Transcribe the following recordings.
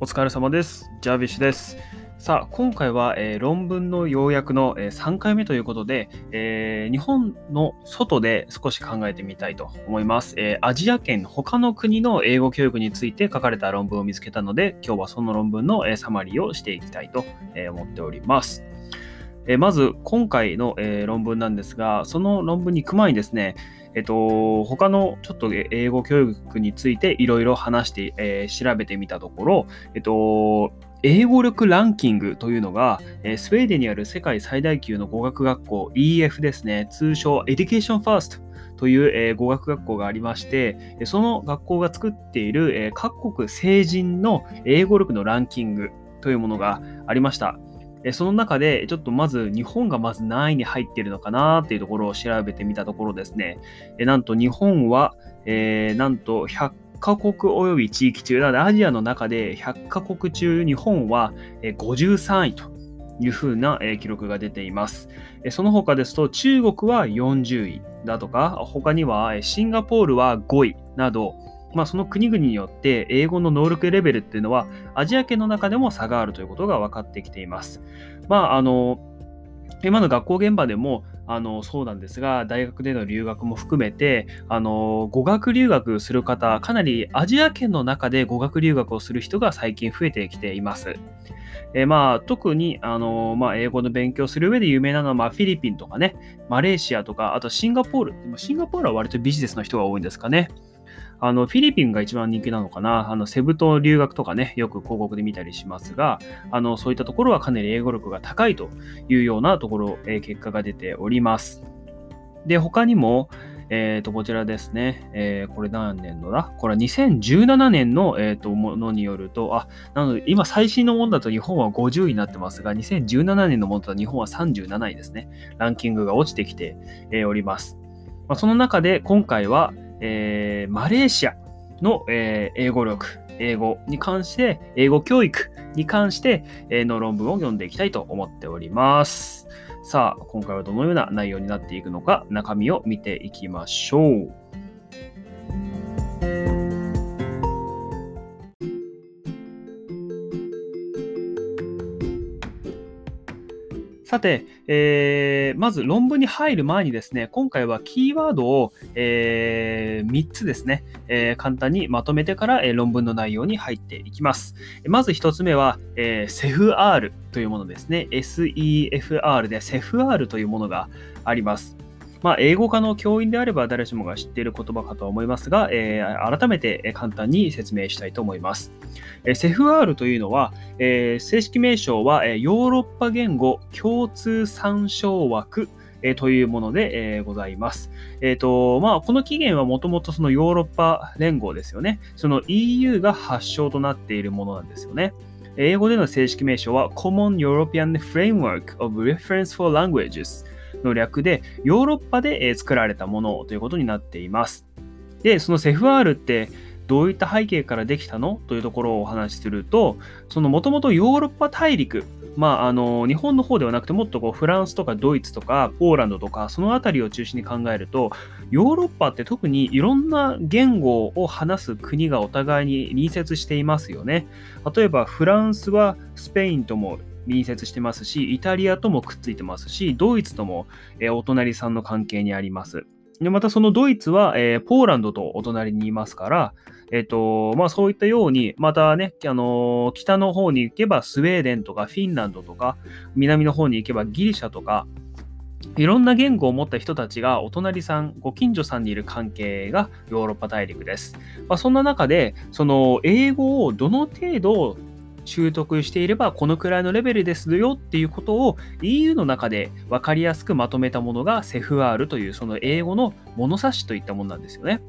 お疲れ様です。ジャービッシュです。さあ、今回は、えー論文の要約の、えー3回目ということで、えー日本の外で少し考えてみたいと思います、えアジア圏他の国の英語教育について書かれた論文を見つけたので、今日はその論文の、えサマリーをしていきたいと、え思っております。えまず、今回の、え論文なんですが、その論文に行く前にですね、えっと、他のちょっと英語教育についていろいろ話して、えー調べてみたところ、えっと、英語力ランキングというのが、えースウェーデンにある世界最大級の語学学校 EF ですね、通称 Education First という、えー語学学校がありまして、その学校が作っている、えー各国成人の英語力のランキングというものがありました。その中で、ちょっとまず日本がまず何位に入っているのかなっていうところを調べてみたところですね、なんと日本は、えーなんと100カ国及び地域中、なのでアジアの中で100カ国中、日本は53位というふうな記録が出ています。その他ですと、中国は40位だとか、他にはシンガポールは5位など、まあ、その国々によって英語の能力レベルっていうのはアジア圏の中でも差があるということが分かってきています。まあ、あの、今の学校現場でもあのそうなんですが、大学での留学も含めて、あの語学留学する方、かなりアジア圏の中で語学留学をする人が最近増えてきています。えまあ、特にあの、まあ、英語の勉強する上で有名なのは、まあ、フィリピンとかね、マレーシアとか、あとシンガポール。シンガポールは割とビジネスの人が多いんですかね。あのフィリピンが一番人気なのかな。あのセブ島留学とかね、よく広告で見たりしますが、あのそういったところはかなり英語力が高いというようなところ、えー結果が出ております。で、他にも、えー、とこちらですね、えーこれ何年のだ？これは2017年の、えー、とものによると、あ、なので今最新のものだと日本は50位になってますが、2017年のものだと日本は37位ですね。ランキングが落ちてきて、えおります。まあ、その中で今回は、えーマレーシアの、えー英語力、英語に関して、英語教育に関して、えーの論文を読んでいきたいと思っております。さあ、今回はどのような内容になっていくのか、中身を見ていきましょう。さて、えーまず論文に入る前にですね、今回はキーワードを、え3つですね、えー簡単にまとめてから、えー論文の内容に入っていきます。まず1つ目は、えー SEFR というものですね。SEFR で SEFR というものがあります。まあ、英語科の教員であれば誰しもが知っている言葉かと思いますが、えー改めて簡単に説明したいと思います。えー SEFR というのは、えー正式名称は、えヨーロッパ言語共通参照枠えーというもので、えーございます。えっ、と、まあ、この起源はもともとそのヨーロッパ連合ですよね。その EU が発祥となっているものなんですよね。英語での正式名称は Common European Framework of Reference for Languages の略で、ヨーロッパで作られたものということになっています。で、その SEFR ってどういった背景からできたの？というところをお話しすると、そのもともとヨーロッパ大陸、まあ、あの日本の方ではなくてもっとこうフランスとかドイツとかポーランドとかその辺りを中心に考えるとヨーロッパって特にいろんな言語を話す国がお互いに隣接していますよね。例えばフランスはスペインとも隣接してますしイタリアともくっついてますしドイツとも、えお隣さんの関係にあります。でまたそのドイツは、えーポーランドとお隣にいますから、えっと、まあそういったように、またね、あのー北の方に行けばスウェーデンとかフィンランドとか、南の方に行けばギリシャとか、いろんな言語を持った人たちがお隣さん、ご近所さんにいる関係がヨーロッパ大陸です。まあ、そんな中で、その英語をどの程度習得していればこのくらいのレベルですよっていうことを EU の中で分かりやすくまとめたものが SEFR というその英語の物差しといったものなんですよね。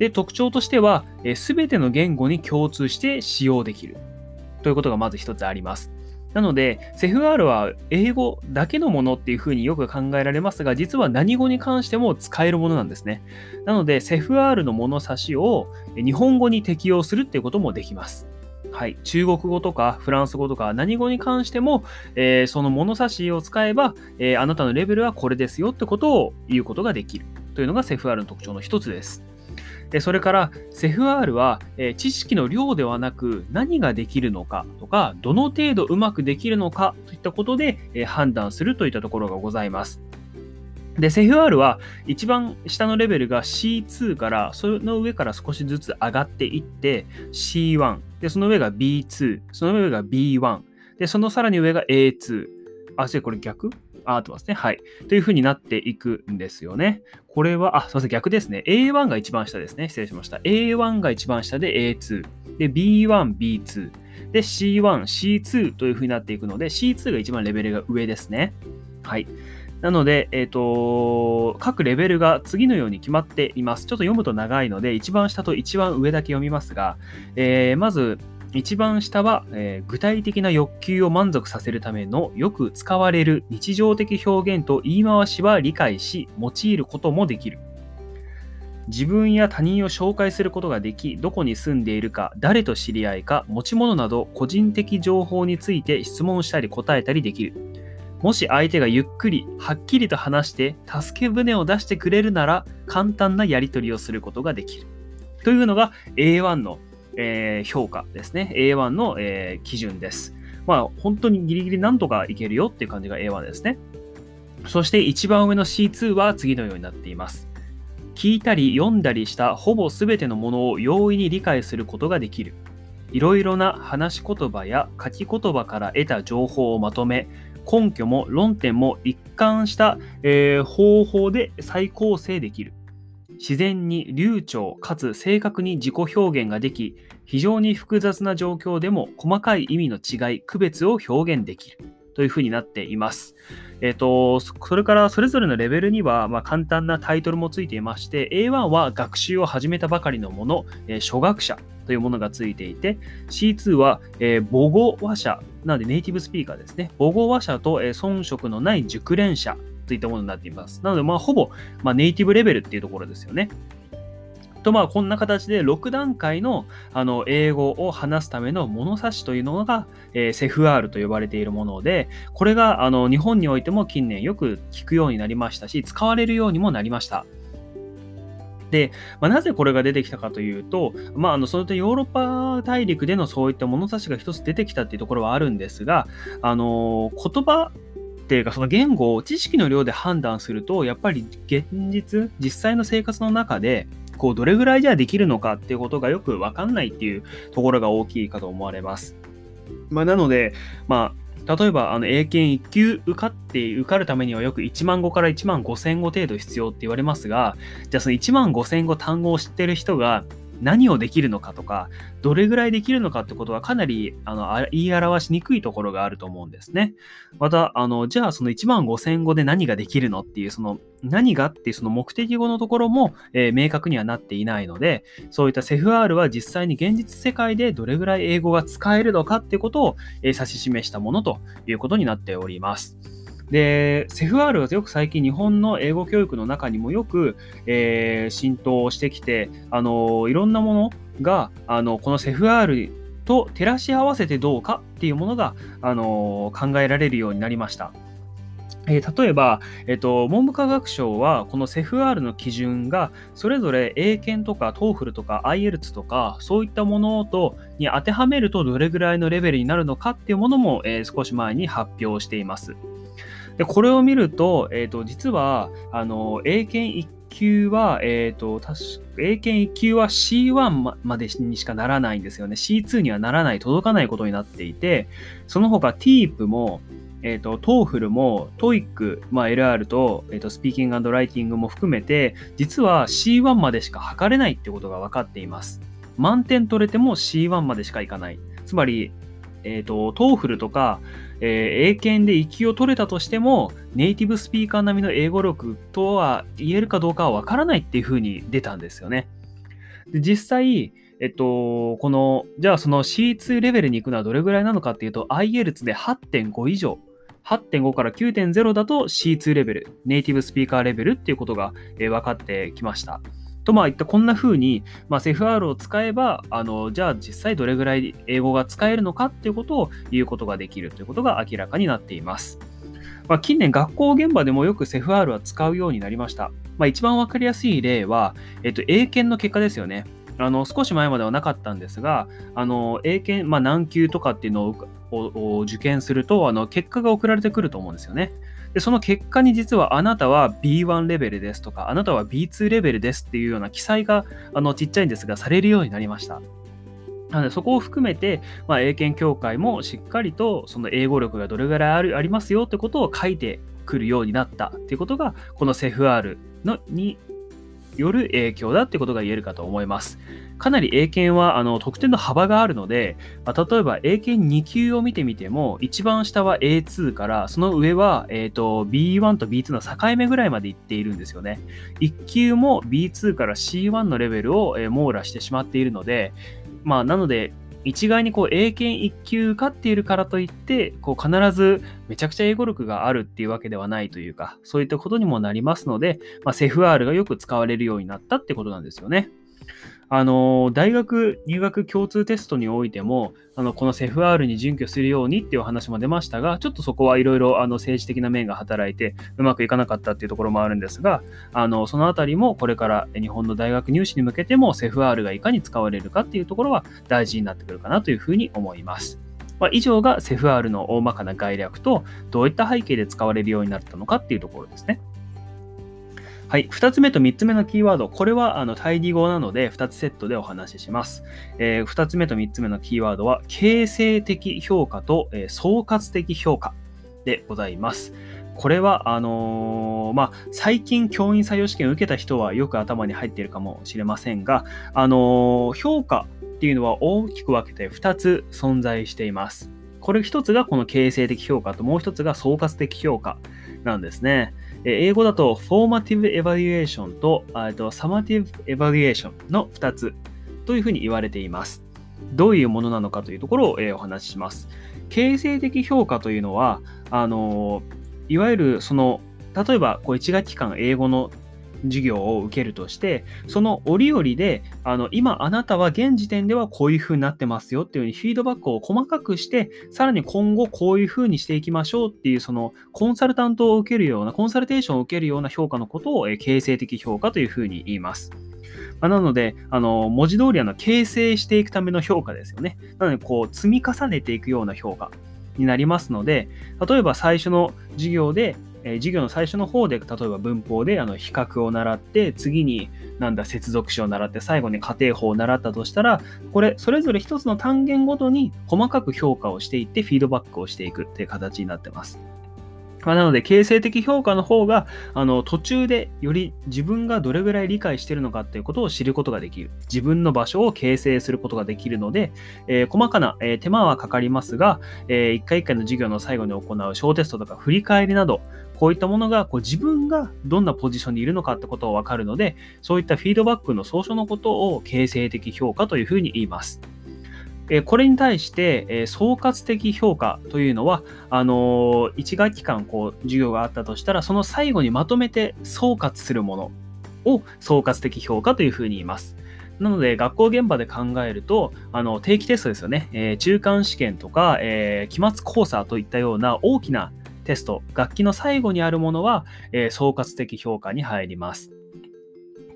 で、特徴としては、すべての言語に共通して使用できるということがまず一つあります。なので、SEFR は英語だけのものっていうふうによく考えられますが、実は何語に関しても使えるものなんですね。なので、SEFR の物差しを日本語に適用するっていうこともできます。はい、中国語とかフランス語とか何語に関しても、えーその物差しを使えば、えーあなたのレベルはこれですよってことを言うことができるというのが SEFR の特徴の一つです。それから、セフ R は、え知識の量ではなく、何ができるのかとか、どの程度うまくできるのかといったことで、え判断するといったところがございます。で、セフ R は一番下のレベルが C2 から、その上から少しずつ上がっていって C1、で、その上が B2、その上が B1、で、そのさらに上が A2。あ、それこれ逆？あ、合ってますね。はい。という風になっていくんですよね。これは、あ、すいません、逆ですね。A1 が一番下ですね。失礼しました。A1 が一番下で A2。で、B1、B2。で、C1、C2 という風になっていくので、C2 が一番レベルが上ですね。はい。なので、えっ、ー、と、各レベルが次のように決まっています。ちょっと読むと長いので、一番下と一番上だけ読みますが、えー、まず、一番下は、えー、具体的な欲求を満足させるためのよく使われる日常的表現と言い回しは理解し用いることもできる。自分や他人を紹介することができ、どこに住んでいるか、誰と知り合いか、持ち物など個人的情報について質問したり答えたりできる。もし相手がゆっくり、はっきりと話して助け舟を出してくれるなら、簡単なやり取りをすることができる。というのが A1 のえー、評価ですね。A1 の、えー、基準です。まあ、本当にギリギリなんとかいけるよっていう感じが A1 ですね。そして一番上の C2 は次のようになっています。聞いたり読んだりしたほぼ全てのものを容易に理解することができる。いろいろな話し言葉や書き言葉から得た情報をまとめ、根拠も論点も一貫した、えー、方法で再構成できる。自然に流暢かつ正確に自己表現ができ、非常に複雑な状況でも細かい意味の違い、区別を表現できるというふうになっています。えっ、ー、と、それからそれぞれのレベルには、ま、簡単なタイトルもついていまして、A1 は学習を始めたばかりのもの、えー、初学者というものがついていて、C2 は、え、母語話者、なのでネイティブスピーカーですね。母語話者と、え、遜色のない熟練者といったものになっています。なので、まあ、ほぼ、ま、ネイティブレベルっていうところですよね。と、まあ、こんな形で6段階のあの英語を話すための物差しというのが、えー、セフ R と呼ばれているもので、これがあの日本においても近年よく聞くようになりましたし、使われるようにもなりました。で、まあ、なぜこれが出てきたかというと、まあ、あのその点ヨーロッパ大陸でのそういった物差しが一つ出てきたっていうところはあるんですが、あの言葉っていうか、その言語を知識の量で判断すると、やっぱり現実、実際の生活の中で、こう、どれぐらいじゃできるのかっていうことがよくわかんないっていうところが大きいかと思われます。まあ、なので、まあ、例えば、あの、英検1級受かって、受かるためにはよく1万語から1万5千語程度必要って言われますが、じゃあその1万5千語単語を知ってる人が、何をできるのかとか、どれぐらいできるのかってことはかなりあの言い表しにくいところがあると思うんですね。また、あのじゃあその1万5000語で何ができるのっていう、その何がっていうその目的語のところも、えー、明確にはなっていないので、そういったセフ R は実際に現実世界でどれぐらい英語が使えるのかってことを、えー、指し示したものということになっております。で、セフ R はよく最近日本の英語教育の中にもよく、えー、浸透してきて、あのいろんなものが、あのこのセフ R と照らし合わせてどうかっていうものが、あの考えられるようになりました。え、例えば、えーと、文部科学省はこのセフ R の基準がそれぞれ英検とか TOEFL とか IELTS とかそういったものとに当てはめるとどれぐらいのレベルになるのかっていうものも、えー、少し前に発表しています。でこれを見ると、えーと、実はあの英検1級は、えっ、ー、と、確か、英検1級は C1 までにしかならないんですよね。C2 にはならない、届かないことになっていて、その他 TEEP も、えっ、ー、と、TOEFL も TOEIC、まあ、LR と、えっ、ー、と、スピーキングライティングも含めて、実は C1 までしか測れないってことが分かっています。満点取れても C1 までしかいかない。つまり、えっ、ー、と、TOEFL とか、えー、英検で息を取れたとしても、ネイティブスピーカー並みの英語力とは言えるかどうかはわからないっていうふうに出たんですよね。で実際、えっと、この、じゃあその C2 レベルに行くのはどれぐらいなのかっていうと、IELTS で8.5以上。8.5から9.0だと C2 レベル、ネイティブスピーカーレベルっていうことが、えー、分かってきました。とまあいったこんな風に、まあ、セフ R を使えばあのじゃあ実際どれぐらい英語が使えるのかっていうことを言うことができるということが明らかになっています。まあ、近年学校現場でもよくセフ R は使うようになりました。まあ、一番わかりやすい例は、えっと、英検の結果ですよね。あの少し前まではなかったんですが、あの英検、まあ、何級とかっていうのを受験するとあの結果が送られてくると思うんですよね。でその結果に実はあなたは B1 レベルですとか、あなたは B2 レベルですっていうような記載があのちっちゃいんですが、されるようになりました。なのでそこを含めて、まあ、英検協会もしっかりとその英語力がどれぐらいあるありますよってことを書いてくるようになったっていうことが、この CFR のによる影響だってことが言えるかと思います。かなり英検はあの得点の幅があるので、まあ、例えば英検2級を見てみても、一番下は A2 から、その上は、えーと、B1 と B2 の境目ぐらいまでいっているんですよね。1級も B2 から C1 のレベルを、えー、網羅してしまっているので、まあ、なので、一概にこう英検1級受かっているからといって、こう必ずめちゃくちゃ英語力があるっていうわけではないというか、そういったことにもなりますので、まあ、セフ R がよく使われるようになったってことなんですよね。あの、大学入学共通テストにおいても、あのこのセフ R に準拠するようにっていう話も出ましたが、ちょっとそこはいろいろ政治的な面が働いてうまくいかなかったっていうところもあるんですが、あのそのあたりもこれから日本の大学入試に向けてもセフ R がいかに使われるかっていうところは大事になってくるかなというふうに思います。まあ、以上がセフ R の大まかな概略と、どういった背景で使われるようになったのかっていうところですね。はい。2つ目と3つ目のキーワード。これはあの対義語なので2つセットでお話しします。えー、2つ目と3つ目のキーワードは、形成的評価と、えー、総括的評価でございます。これは、あのー、まあ、最近教員採用試験を受けた人はよく頭に入っているかもしれませんが、あの、評価っていうのは大きく分けて2つ存在しています。これ1つがこの形成的評価ともう1つが総括的評価なんですね。英語だと Formative Evaluation とと Summative Evaluation の2つというふうに言われています。どういうものなのかというところをお話しします。形成的評価というのは、あのいわゆるその例えばこう1学期間英語の授業を受けるとして、その折々で、あの、今あなたは現時点ではこういう風になってますよっていうふうにフィードバックを細かくして、さらに今後こういう風にしていきましょうっていう、そのコンサルタントを受けるような、コンサルテーションを受けるような評価のことを、え形成的評価というふうに言います。ま、なので、あの文字通りあの形成していくための評価ですよね。なので、こう積み重ねていくような評価になりますので、例えば最初の授業でえー、授業の最初の方で、例えば文法であの比較を習って、次になんだ接続詞を習って、最後に仮定法を習ったとしたら、これ、それぞれ一つの単元ごとに細かく評価をしていって、フィードバックをしていくっていう形になってます。まあ、なので、形成的評価の方が、あの、途中でより自分がどれぐらい理解しているのかっていうことを知ることができる。自分の場所を形成することができるので、えー、細かな、えー、手間はかかりますが、えー、一回一回の授業の最後に行う小テストとか振り返りなど、こういったものがこう自分がどんなポジションにいるのかってことをわかるので、そういったフィードバックの総称のことを形成的評価というふうに言います。これに対して、総括的評価というのは、あの1学期間こう授業があったとしたら、その最後にまとめて総括するものを総括的評価というふうに言います。なので、学校現場で考えると、あの定期テストですよね、え、中間試験とか、え、期末考査といったような大きなテスト、楽器の最後にあるものは、えー、総括的評価に入ります。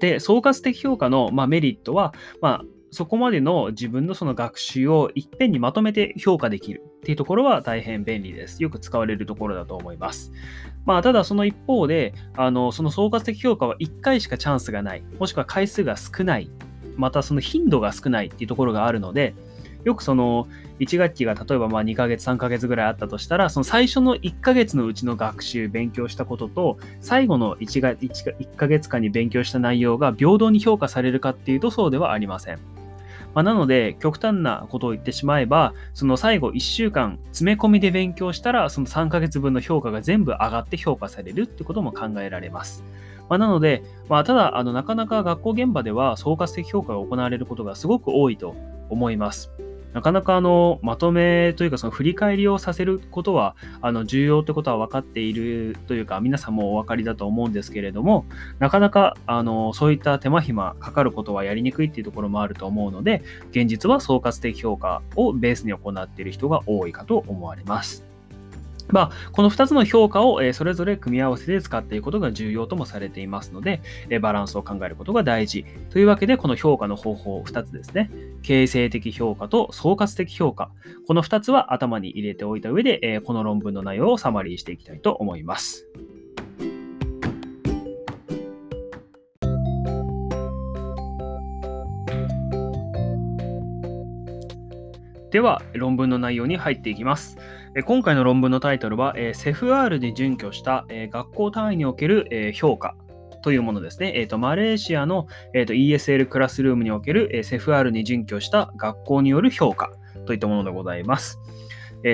で、総括的評価の、まあ、メリットは、まあ、そこまでの自分のその学習をいっぺんにまとめて評価できるっていうところは大変便利です。よく使われるところだと思います。まあ、ただその一方で、あのその総括的評価は1回しかチャンスがない、もしくは回数が少ない、またその頻度が少ないっていうところがあるので、よくその1学期が例えばまあ2ヶ月3ヶ月ぐらいあったとしたらその最初の1ヶ月のうちの学習勉強したことと最後の 1, が 1, 1ヶ月間に勉強した内容が平等に評価されるかっていうとそうではありません。まあ、なので、極端なことを言ってしまえば、その最後1週間詰め込みで勉強したら、その3ヶ月分の評価が全部上がって評価されるってことも考えられます。まあ、なので、まあ、ただあの、なかなか学校現場では総括的評価が行われることがすごく多いと思います。なかなかあのまとめというかその振り返りをさせることはあの重要ってことは分かっているというか皆さんもお分かりだと思うんですけれどもなかなかあのそういった手間暇かかることはやりにくいっていうところもあると思うので現実は総括的評価をベースに行っている人が多いかと思われます。まあ、この2つの評価を、それぞれ組み合わせで使っていくことが重要ともされていますので、バランスを考えることが大事。というわけで、この評価の方法2つですね。形成的評価と総括的評価。この2つは頭に入れておいた上で、この論文の内容をサマリーしていきたいと思います。では、論文の内容に入っていきます。今回の論文のタイトルは、セフ r に準拠した学校単位における評価というものですね。えーと、マレーシアの、えーと、ESL クラスルームにおけるえ、セフ r に準拠した学校による評価といったものでございます。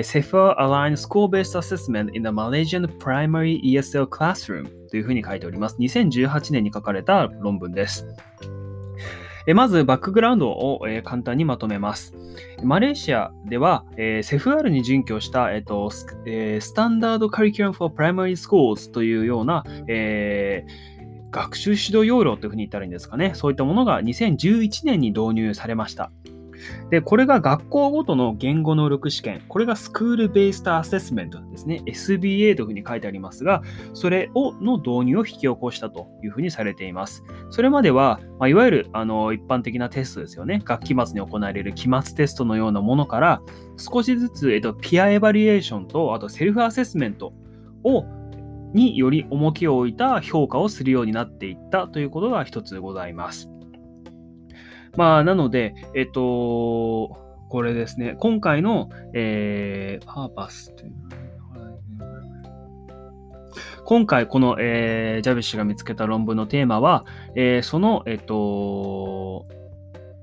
セフ r Aligned School-Based Assessment in the Malaysian Primary ESL Classroom というふうに書いております。2018年に書かれた論文です。えまず、バックグラウンドをえ簡単にまとめます。マレーシアでは、えセフアールに準拠した、えっとスタンダードカリキュラム for Primary Schools というような、えー、学習指導要領というふうに言ったらいいんですかね。そういったものが2011年に導入されました。で、これが学校ごとの言語能力試験、これがスクールベースターアセスメントですね。SBA というふうに書いてありますが、それをの導入を引き起こしたというふうにされています。それまでは、まあ、いわゆるあの一般的なテストですよね。学期末に行われる期末テストのようなものから、少しずつ、えっと、ピアエバリエーションと、あとセルフアセスメントをにより重きを置いた評価をするようになっていったということが一つございます。まあ、なので、えっと、これですね、今回の、えー、パーパスという。今回この、えー、ジャビッシュが見つけた論文のテーマは、えー、その、えっと、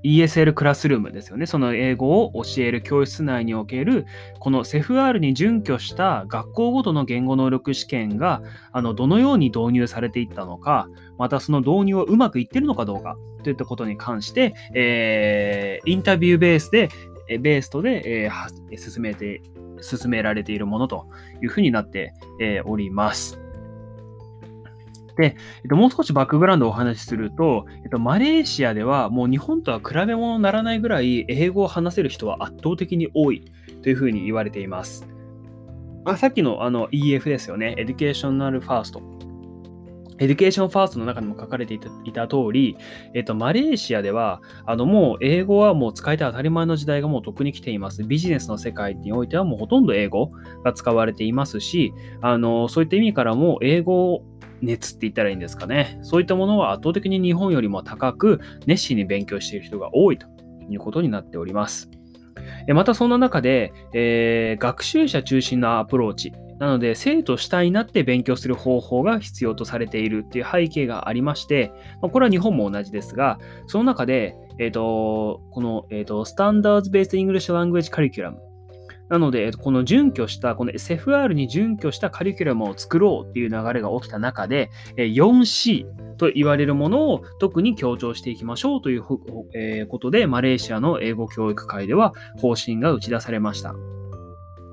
ESL クラスルームですよね。その英語を教える教室内における、この CEFR に準拠した学校ごとの言語能力試験が、あの、どのように導入されていったのか、またその導入はうまくいってるのかどうか、といったことに関して、えー、インタビューベースで、ベースとで、えー、進めて、進められているものというふうになって、えー、おります。で、えっと、もう少しバックグラウンドをお話しすると、えっと、マレーシアではもう日本とは比べ物にならないぐらい英語を話せる人は圧倒的に多いというふうに言われています。あさっきのあの EF ですよね。 Educational First。 Education First の中にも書かれていたいた通り、えっと、マレーシアでは、あの、もう英語はもう使えて当たり前の時代がもうとっくに来ています。ビジネスの世界においてはもうほとんど英語が使われていますし、あの、そういった意味からも英語熱って言ったらいいんですかね。そういったものは圧倒的に日本よりも高く、熱心に勉強している人が多いということになっております。またそんな中で、えー、学習者中心のアプローチ。なので、生徒主体になって勉強する方法が必要とされているっていう背景がありまして、これは日本も同じですが、その中で、えっ、ー、と、この、えっ、ー、と、 Standards-Based English Language Curriculum。なので、この準拠した、この SFR に準拠したカリキュラムを作ろうっていう流れが起きた中で、4C と言われるものを特に強調していきましょうということで、マレーシアの英語教育会では方針が打ち出されました。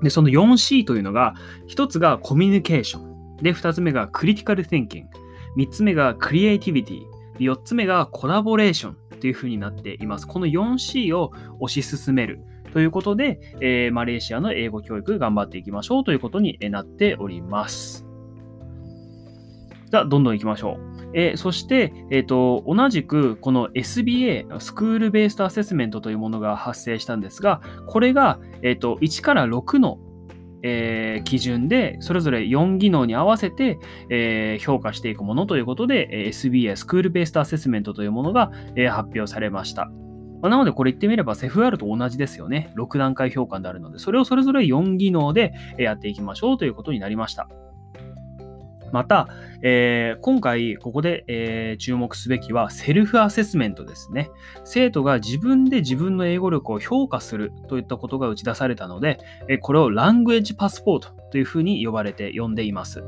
で、その 4C というのが、1つがコミュニケーション。で、2つ目がクリティカル・ティンキング。3つ目がクリエイティビティ。4つ目がコラボレーションというふうになっています。この 4C を推し進める。ということで、えー、マレーシアの英語教育頑張っていきましょうということになっております。じゃあ、どんどん行きましょう。えー、そして、えーと、同じくこの SBA、スクールベーストアセスメントというものが発生したんですが、これが、えーと、1から6のえー、基準で、それぞれ4技能に合わせて、えー、評価していくものということで、SBA、スクールベーストアセスメントというものが、え、発表されました。まあ、なのでこれ言ってみれば CEFR と同じですよね。6段階評価であるので、それをそれぞれ4技能でやっていきましょうということになりました。また、えー、今回ここで、えー、注目すべきはセルフアセスメントですね。生徒が自分で自分の英語力を評価するといったことが打ち出されたので、えこれをラングエッジパスポートというふうに呼ばれて呼んでいます。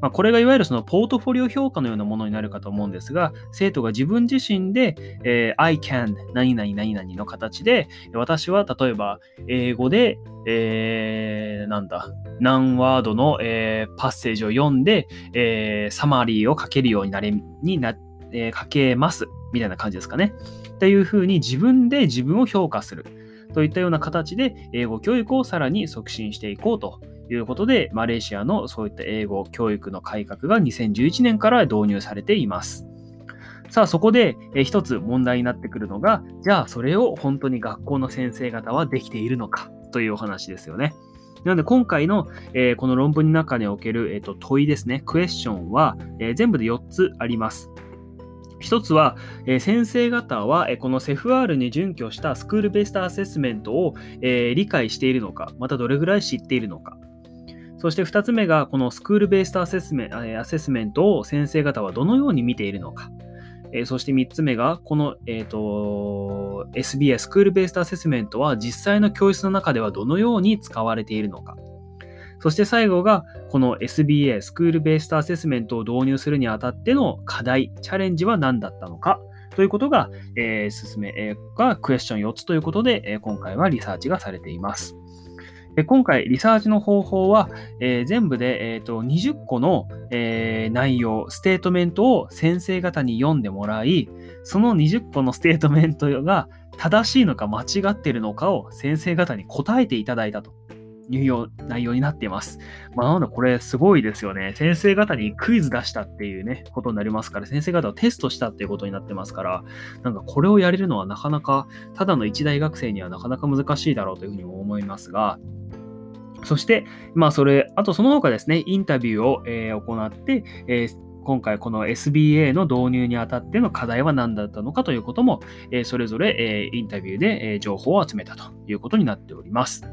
まあ、これがいわゆるそのポートフォリオ評価のようなものになるかと思うんですが、生徒が自分自身で、えー、I can 何々何々の形で、私は例えば英語で、えー、なんだ、何ワードの、えー、パッセージを読んで、えー、サマリーを書けるようになれ、にな、えー、書けます。みたいな感じですかね。っていうふうに自分で自分を評価する。といったような形で英語教育をさらに促進していこうとということで、マレーシアのそういった英語教育の改革が2011年から導入されています。さあ、そこで、一つ問題になってくるのが、じゃあそれを本当に学校の先生方はできているのかというお話ですよね。なので今回の、この論文の中における、問いですね、クエスチョンは、全部で4つあります。一つは、先生方は、このセフ r に準拠したスクールベースタアセスメントを、理解しているのか、またどれぐらい知っているのか。そして2つ目が、このスクールベースタアセスメアセスメントを先生方はどのように見ているのか。え、そして3つ目が、この、えーと、SBA、スクールベースアセスメントは実際の教室の中ではどのように使われているのか。そして最後が、この SBA、スクールベースアセスメントを導入するにあたっての課題、チャレンジは何だったのか。ということが、えー、進め、えー、がクエスチョン4つということで、え、今回はリサーチがされています。今回、リサーチの方法は、えー、全部で、えーと、20個の、えー、内容、ステートメントを先生方に読んでもらい、その20個のステートメントが正しいのか間違っているのかを先生方に答えていただいたという内容になっています。まあ、なのでこれすごいですよね。先生方にクイズ出したっていうね、ことになりますから、先生方をテストしたっていうことになってますから、なんかこれをやれるのはなかなか、ただの一大学生にはなかなか難しいだろうというふうにも思いますが、そして、まあ、それ、あとその他ですね、インタビューを、えー、行って、えー、今回この SBA の導入にあたっての課題は何だったのかということも、え、それぞれ、えインタビューで、え情報を集めたということになっております。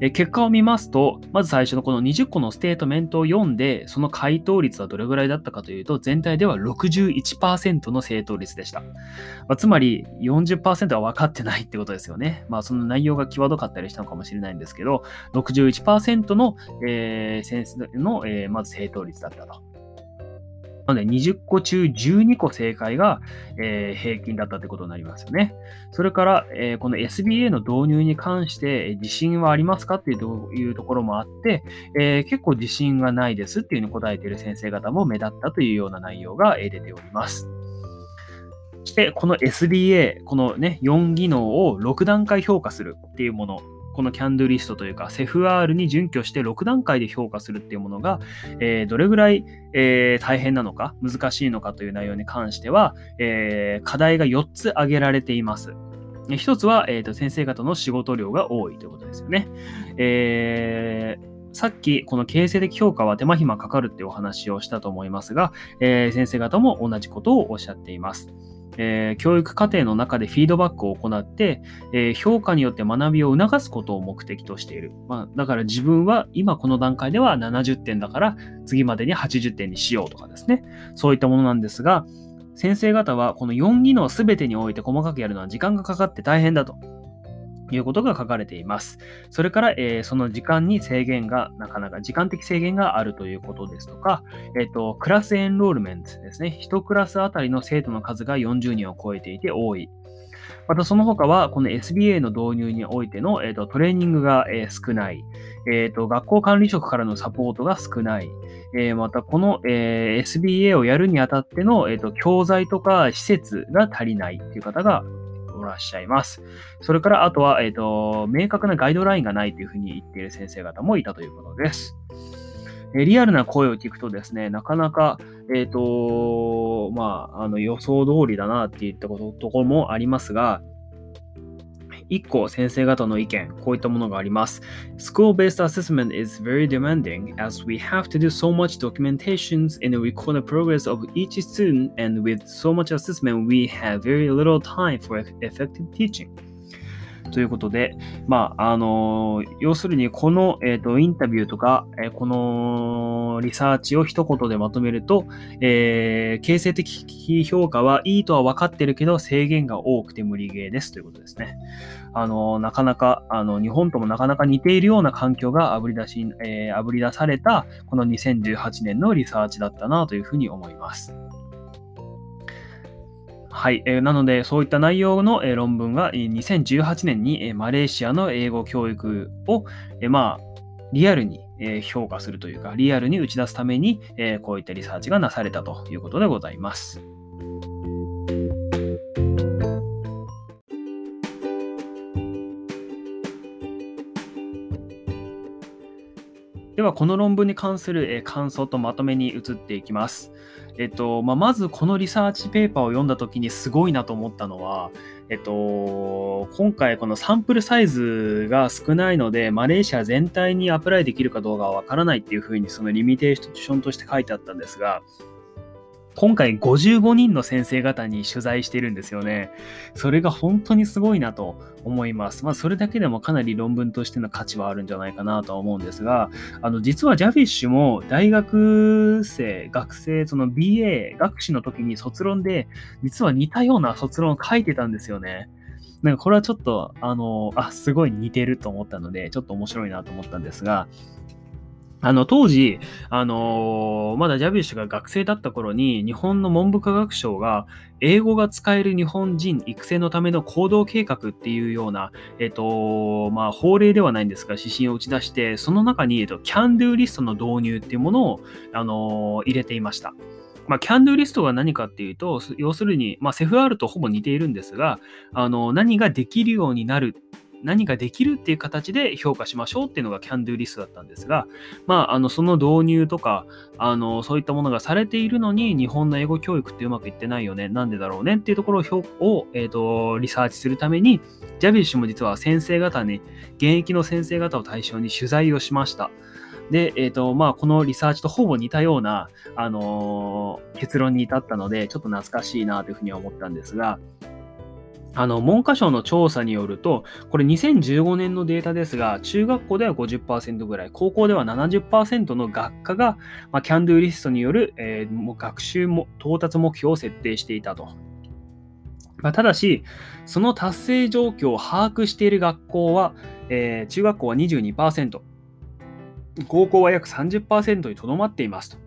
え結果を見ますと、まず最初のこの20個のステートメントを読んで、その回答率はどれぐらいだったかというと、全体では61%の正答率でした。まあ、つまり40%は分かってないってことですよね。まあ、その内容が際どかったりしたのかもしれないんですけど、61%の、えー、先生の、えー、まず正答率だったと。なので、20個中12個正解が、えー、平均だったということになりますよね。それから、えー、この SBA の導入に関してえ、自信はありますかっていうところもあって、え、結構自信がないですっていうふうに答えている先生方も目立ったというような内容が出ております。そして、この SBA、このね、4技能を6段階評価するっていうものこのキャンドゥリストというか、セフ R に準拠して6段階で評価するっていうものが、えー、どれぐらい、えー、大変なのか、難しいのかという内容に関しては、えー、課題が4つ挙げられています。1つは、えーと、先生方の仕事量が多いということですよね。えーさっきこの形成的評価は手間暇かかるってお話をしたと思いますが、えー、先生方も同じことをおっしゃっています。えー、教育課程の中でフィードバックを行って、えー、評価によって学びを促すことを目的としている。まあ、だから自分は今この段階では70点だから次までに80点にしようとかですね。そういったものなんですが、先生方はこの4技能全てにおいて細かくやるのは時間がかかって大変だと。いうことが書かれています。それから、えー、その時間に制限が、なかなか時間的制限があるということですとか、え、ー、と、クラスエンロールメントですね。1クラスあたりの生徒の数が40人を超えていて多い。またその他は、この SBA の導入においての、えーと、トレーニングが、えー、少ない、えーと。学校管理職からのサポートが少ない。えー、また、この、えー、SBA をやるにあたっての、えーと教材とか施設が足りないという方がおらっしゃいます。それから、あとは、えっ、ー、と、明確なガイドラインがないというふうに言っている先生方もいたということです。えリアルな声を聞くとですね、なかなか、えっ、ー、と、まあ、あの予想通りだなっていったことところもありますが、1個先生方の意見、こういったものがあります。School-based assessment is very demanding as we have to do so much documentations and record the progress of each student and with so much assessment we have very little time for effective teaching. ということで、まあ、あの要するにこの、えーと、インタビューとか、えー、このリサーチを一言でまとめると、え、形成的評価はいいとは分かってるけど制限が多くて無理ゲーですということですね。あのなかなか、あの日本ともなかなか似ているような環境があぶり出し、えー、あぶり出されたこの2018年のリサーチだったなというふうに思います。はい、えー、なのでそういった内容の、えー、論文が、えー、2018年に、えー、マレーシアの英語教育を、えー、まあリアルに、えー、評価するというかリアルに打ち出すために、えー、こういったリサーチがなされたということでございます。ではこの論文に関する感想とまとめに移っていきます。えっとまあ、まずこのリサーチペーパーを読んだ時にすごいなと思ったのは、えっと、今回このサンプルサイズが少ないので、マレーシア全体にアプライできるかどうかはわからないっていうふうにそのリミテーションとして書いてあったんですが、今回55人の先生方に取材してるんですよね。それが本当にすごいなと思います。まあ、それだけでもかなり論文としての価値はあるんじゃないかなとは思うんですが、あの、実はジャフィッシュも大学生、学生、その BA 学士の時に卒論で、実は似たような卒論を書いてたんですよね。なんかこれはちょっと、あの、あ、すごい似てると思ったので、ちょっと面白いなと思ったんですが、あの、当時、あのー、まだジャビッシュが学生だった頃に、日本の文部科学省が、英語が使える日本人育成のための行動計画っていうような、えっ、と、まあ、法令ではないんですが、指針を打ち出して、その中に、えっと、can do リストの導入っていうものを、あのー、入れていました。まあ、can do リストが何かっていうと、要するに、まあ、セフ r とほぼ似ているんですが、あの、何ができるようになる何ができるっていう形で評価しましょうっていうのが Can Do リストだったんですが、まあ、あのその導入とかあの、そういったものがされているのに、日本の英語教育ってうまくいってないよね、なんでだろうねっていうところを、えーと、リサーチするために、ジャビッシュも実は先生方に、現役の先生方を対象に取材をしました。で、えっ、ー、と、まあ、このリサーチとほぼ似たような、あのー、結論に至ったので、ちょっと懐かしいなというふうには思ったんですが、あの、文科省の調査によると、これ2015年のデータですが、中学校では50%ぐらい、高校では70%の学科が、まあ、キャンドゥリストによる、えー、もう学習も到達目標を設定していたと。まあ、ただし、その達成状況を把握している学校は、えー、中学校は22%、高校は約30%にとどまっていますと。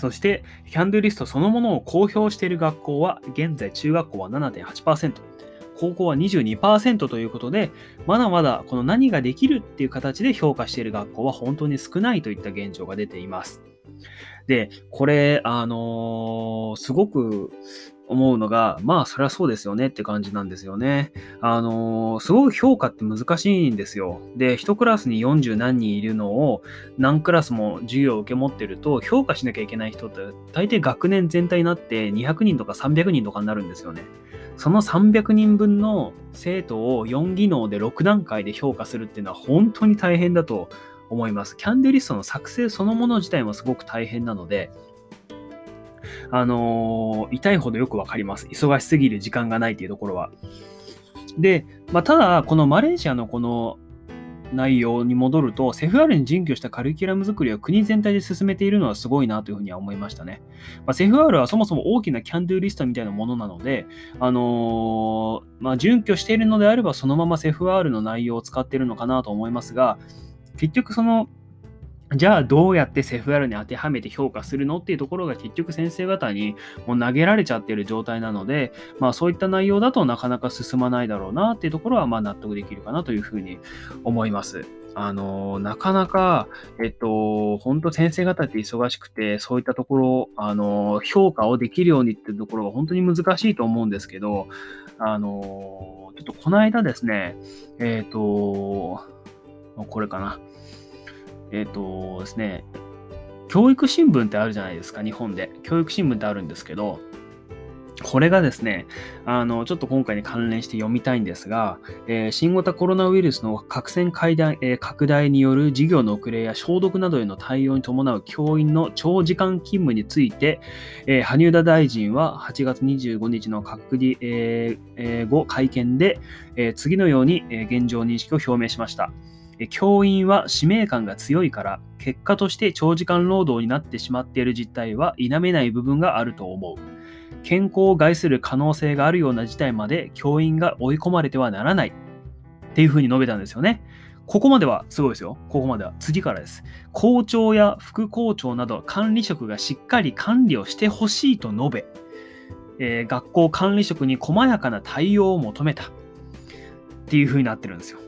そして、キャンドゥリストそのものを公表している学校は、現在中学校は7.8%、高校は22%ということで、まだまだこの何ができるっていう形で評価している学校は本当に少ないといった現状が出ています。で、これ、あのー、すごく思うのが、まあ、そりゃそうですよねって感じなんですよね。あのー、すごく評価って難しいんですよ。で、一クラスに40何人いるのを何クラスも授業を受け持ってると、評価しなきゃいけない人って大抵学年全体になって200人とか300人とかになるんですよね。その300人分の生徒を4技能で6段階で評価するっていうのは本当に大変だと思います。キャンデリストの作成そのもの自体もすごく大変なので、あのー、痛いほどよくわかります。忙しすぎる時間がないっていうところは。で、まあ、ただ、このマレーシアのこの内容に戻ると、セフ r に準拠したカリキュラム作りを国全体で進めているのはすごいなというふうには思いましたね。まあ、セフ r はそもそも大きなキャンドゥリストみたいなものなので、あのー、まあ、準拠しているのであれば、そのままセフ r の内容を使っているのかなと思いますが、結局そのじゃあどうやってセフ r に当てはめて評価するのっていうところが結局先生方にもう投げられちゃってる状態なので、まあそういった内容だとなかなか進まないだろうなっていうところはまあ納得できるかなというふうに思います。あの、なかなか、えっと、本当先生方って忙しくて、そういったところ、あの、評価をできるようにっていうところが本当に難しいと思うんですけど、あの、ちょっとこの間ですね、えっと、これかな。えっ、ー、とですね、教育新聞ってあるじゃないですか、日本で。教育新聞ってあるんですけど、これがですね、あの、ちょっと今回に関連して読みたいんですが、えー、新型コロナウイルスの核線階段、えー、拡大による事業の遅れや消毒などへの対応に伴う教員の長時間勤務について、えー、萩生田大臣は8月25日の閣議、えー、後会見で、え次のように、現状認識を表明しました。教員は使命感が強いから、結果として長時間労働になってしまっている実態は否めない部分があると思う。健康を害する可能性があるような事態まで教員が追い込まれてはならない。っていうふうに述べたんですよね。ここまではすごいですよ。ここまでは。次からです。校長や副校長など管理職がしっかり管理をしてほしいと述べ、えー、学校管理職に細やかな対応を求めた。っていうふうになってるんですよ。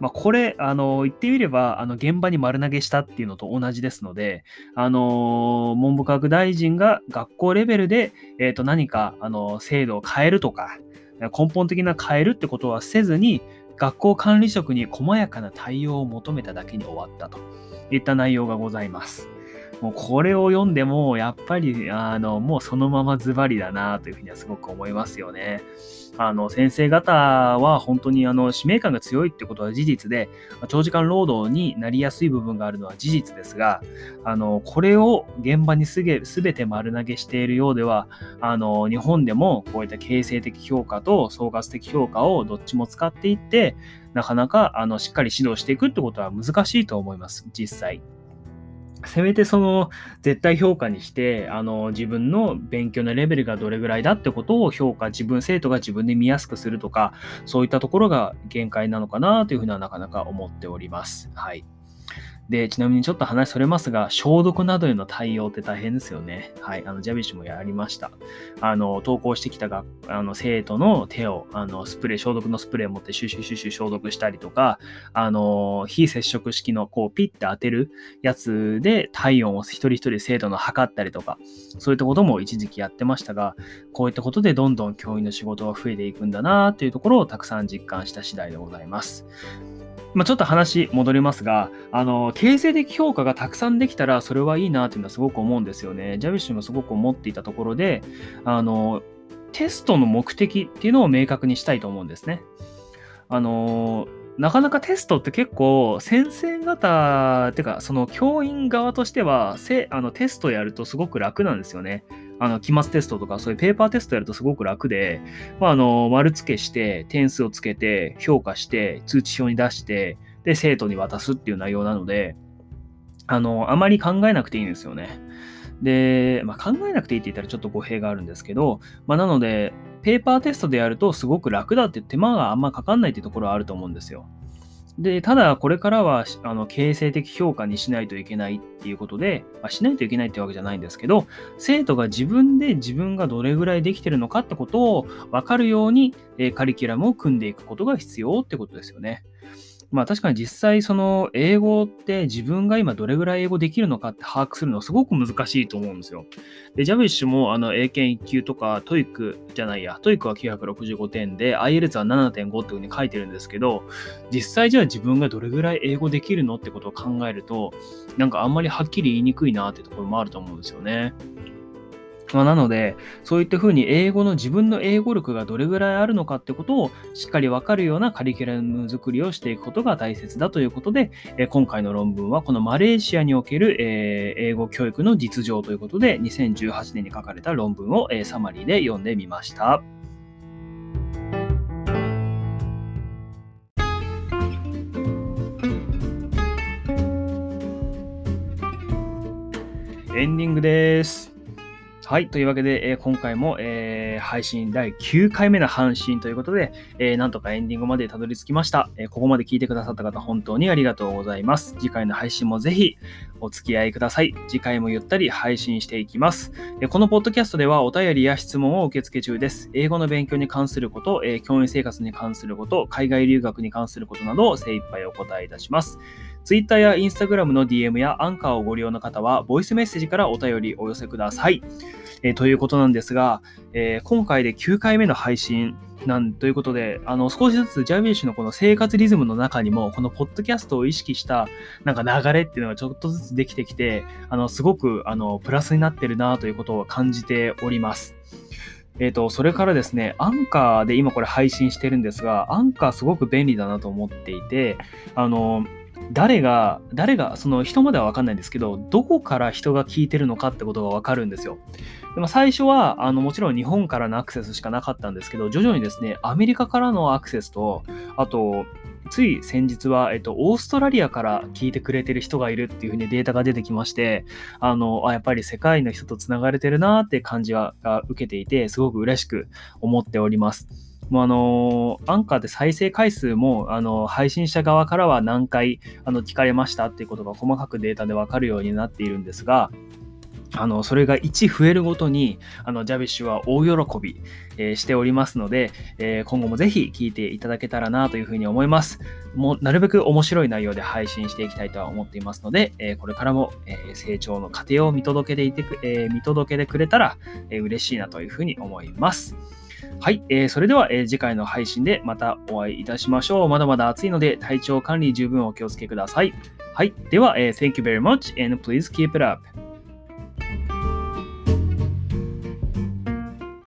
まあ、これ、あの、言ってみれば、あの、現場に丸投げしたっていうのと同じですので、あの、文部科学大臣が学校レベルで、えっ、ー、と、何か、あの、制度を変えるとか、根本的な変えるってことはせずに、学校管理職に細やかな対応を求めただけに終わったといった内容がございます。もうこれを読んでも、やっぱり、あの、もうそのままズバリだなというふうにはすごく思いますよね。あの、先生方は本当にあの、使命感が強いってことは事実で、長時間労働になりやすい部分があるのは事実ですが、あの、これを現場にすべて丸投げしているようでは、あの、日本でもこういった形成的評価と総括的評価をどっちも使っていって、なかなかあのしっかり指導していくってことは難しいと思います、実際。せめてその絶対評価にして、あの自分の勉強のレベルがどれぐらいだってことを評価、自分、生徒が自分で見やすくするとか、そういったところが限界なのかなというふうにはなかなか思っております。はい。で、ちなみにちょっと話それますが、消毒などへの対応って大変ですよね。はい。あの、ジャビッシュもやりました。あの、投稿してきたがあの生徒の手を、あの、スプレー、消毒のスプレーを持ってシュシュシュシュ消毒したりとか、あの、非接触式のこう、ピッて当てるやつで体温を一人一人生徒の測ったりとか、そういったことも一時期やってましたが、こういったことでどんどん教員の仕事が増えていくんだなというところをたくさん実感した次第でございます。まあ、ちょっと話戻りますが、あの、形成的評価がたくさんできたらそれはいいなっていうのはすごく思うんですよね。ジャビッシュもすごく思っていたところで、あの、テストの目的っていうのを明確にしたいと思うんですね。あの、なかなかテストって結構先生方っていうかその教員側としてはせあのテストやるとすごく楽なんですよね。あの期末テストとかそういうペーパーテストやるとすごく楽で、まあ、あの丸付けして点数をつけて評価して通知表に出してで生徒に渡すっていう内容なのであのあまり考えなくていいんですよね。で、まあ、考えなくていいって言ったらちょっと語弊があるんですけど、まあ、なのでペーパーテストでやるとすごく楽だって手間があんまかかんないっていうところはあると思うんですよ。で、ただこれからはあの形成的評価にしないといけないっていうことで、まあ、しないといけないってわけじゃないんですけど、生徒が自分で自分がどれぐらいできてるのかってことを分かるように、えカリキュラムを組んでいくことが必要ってことですよね。まあ確かに実際その英語って自分が今どれぐらい英語できるのかって把握するのすごく難しいと思うんですよ。で、ジャビッシュもあの英検1級とか TOEICじゃないや、 TOEICは965点で ILS は7.5っていうふうに書いてるんですけど、実際じゃあ自分がどれぐらい英語できるのってことを考えると、なんかあんまりはっきり言いにくいなってところもあると思うんですよね。まあ、なので、そういったふうに英語の自分の英語力がどれぐらいあるのかってことをしっかりわかるようなカリキュラム作りをしていくことが大切だということで、え今回の論文はこのマレーシアにおける、え英語教育の実情ということで、2018年に書かれた論文を、えサマリーで読んでみました。エンディングです。はい。というわけで、えー、今回も、えー、配信第9回目の配信ということで、えー、なんとかエンディングまでたどり着きました、えここまで聞いてくださった方、本当にありがとうございます。次回の配信もぜひお付き合いください。次回もゆったり配信していきます。えこのポッドキャストではお便りや質問を受付中です。英語の勉強に関すること、え教員生活に関すること、海外留学に関することなどを精一杯お答えいたします。Twitter や Instagram の DM やアンカーをご利用の方は、ボイスメッセージからお便りお寄せください。えー、ということなんですが、えー、今回で9回目の配信なんということで、あの、少しずつジャビッシュのこの生活リズムの中にも、このポッドキャストを意識したなんか流れっていうのがちょっとずつできてきて、あの、すごく、あの、プラスになってるなということを感じております。えっ、ー、と、それからですね、アンカーで今これ配信してるんですが、アンカーすごく便利だなと思っていて、あの、誰が、誰が、その人まではわかんないんですけど、どこから人が聞いてるのかってことがわかるんですよ。でも最初は、あの、もちろん日本からのアクセスしかなかったんですけど、徐々にですね、アメリカからのアクセスと、あと、つい先日は、えっと、オーストラリアから聞いてくれてる人がいるっていうふうにデータが出てきまして、あの、あやっぱり世界の人と繋がれてるなって感じは受けていて、すごく嬉しく思っております。もうあのアンカーで再生回数もあの配信者側からは何回あの聞かれましたっていうことが細かくデータで分かるようになっているんですが、あの、それが1増えるごとに、あの、ジャビッシュは大喜び、えー、しておりますので、えー、今後もぜひ聞いていただけたらなというふうに思います。もう、なるべく面白い内容で配信していきたいとは思っていますので、えー、これからも、え成長の過程を見届けていてく、え見届けてくれたら、え嬉しいなというふうに思います。はい、えー、それでは、えー、次回の配信でまたお会いいたしましょう。まだまだ暑いので体調管理十分お気をつけください。はい、では、えー、Thank you very much and please keep it up.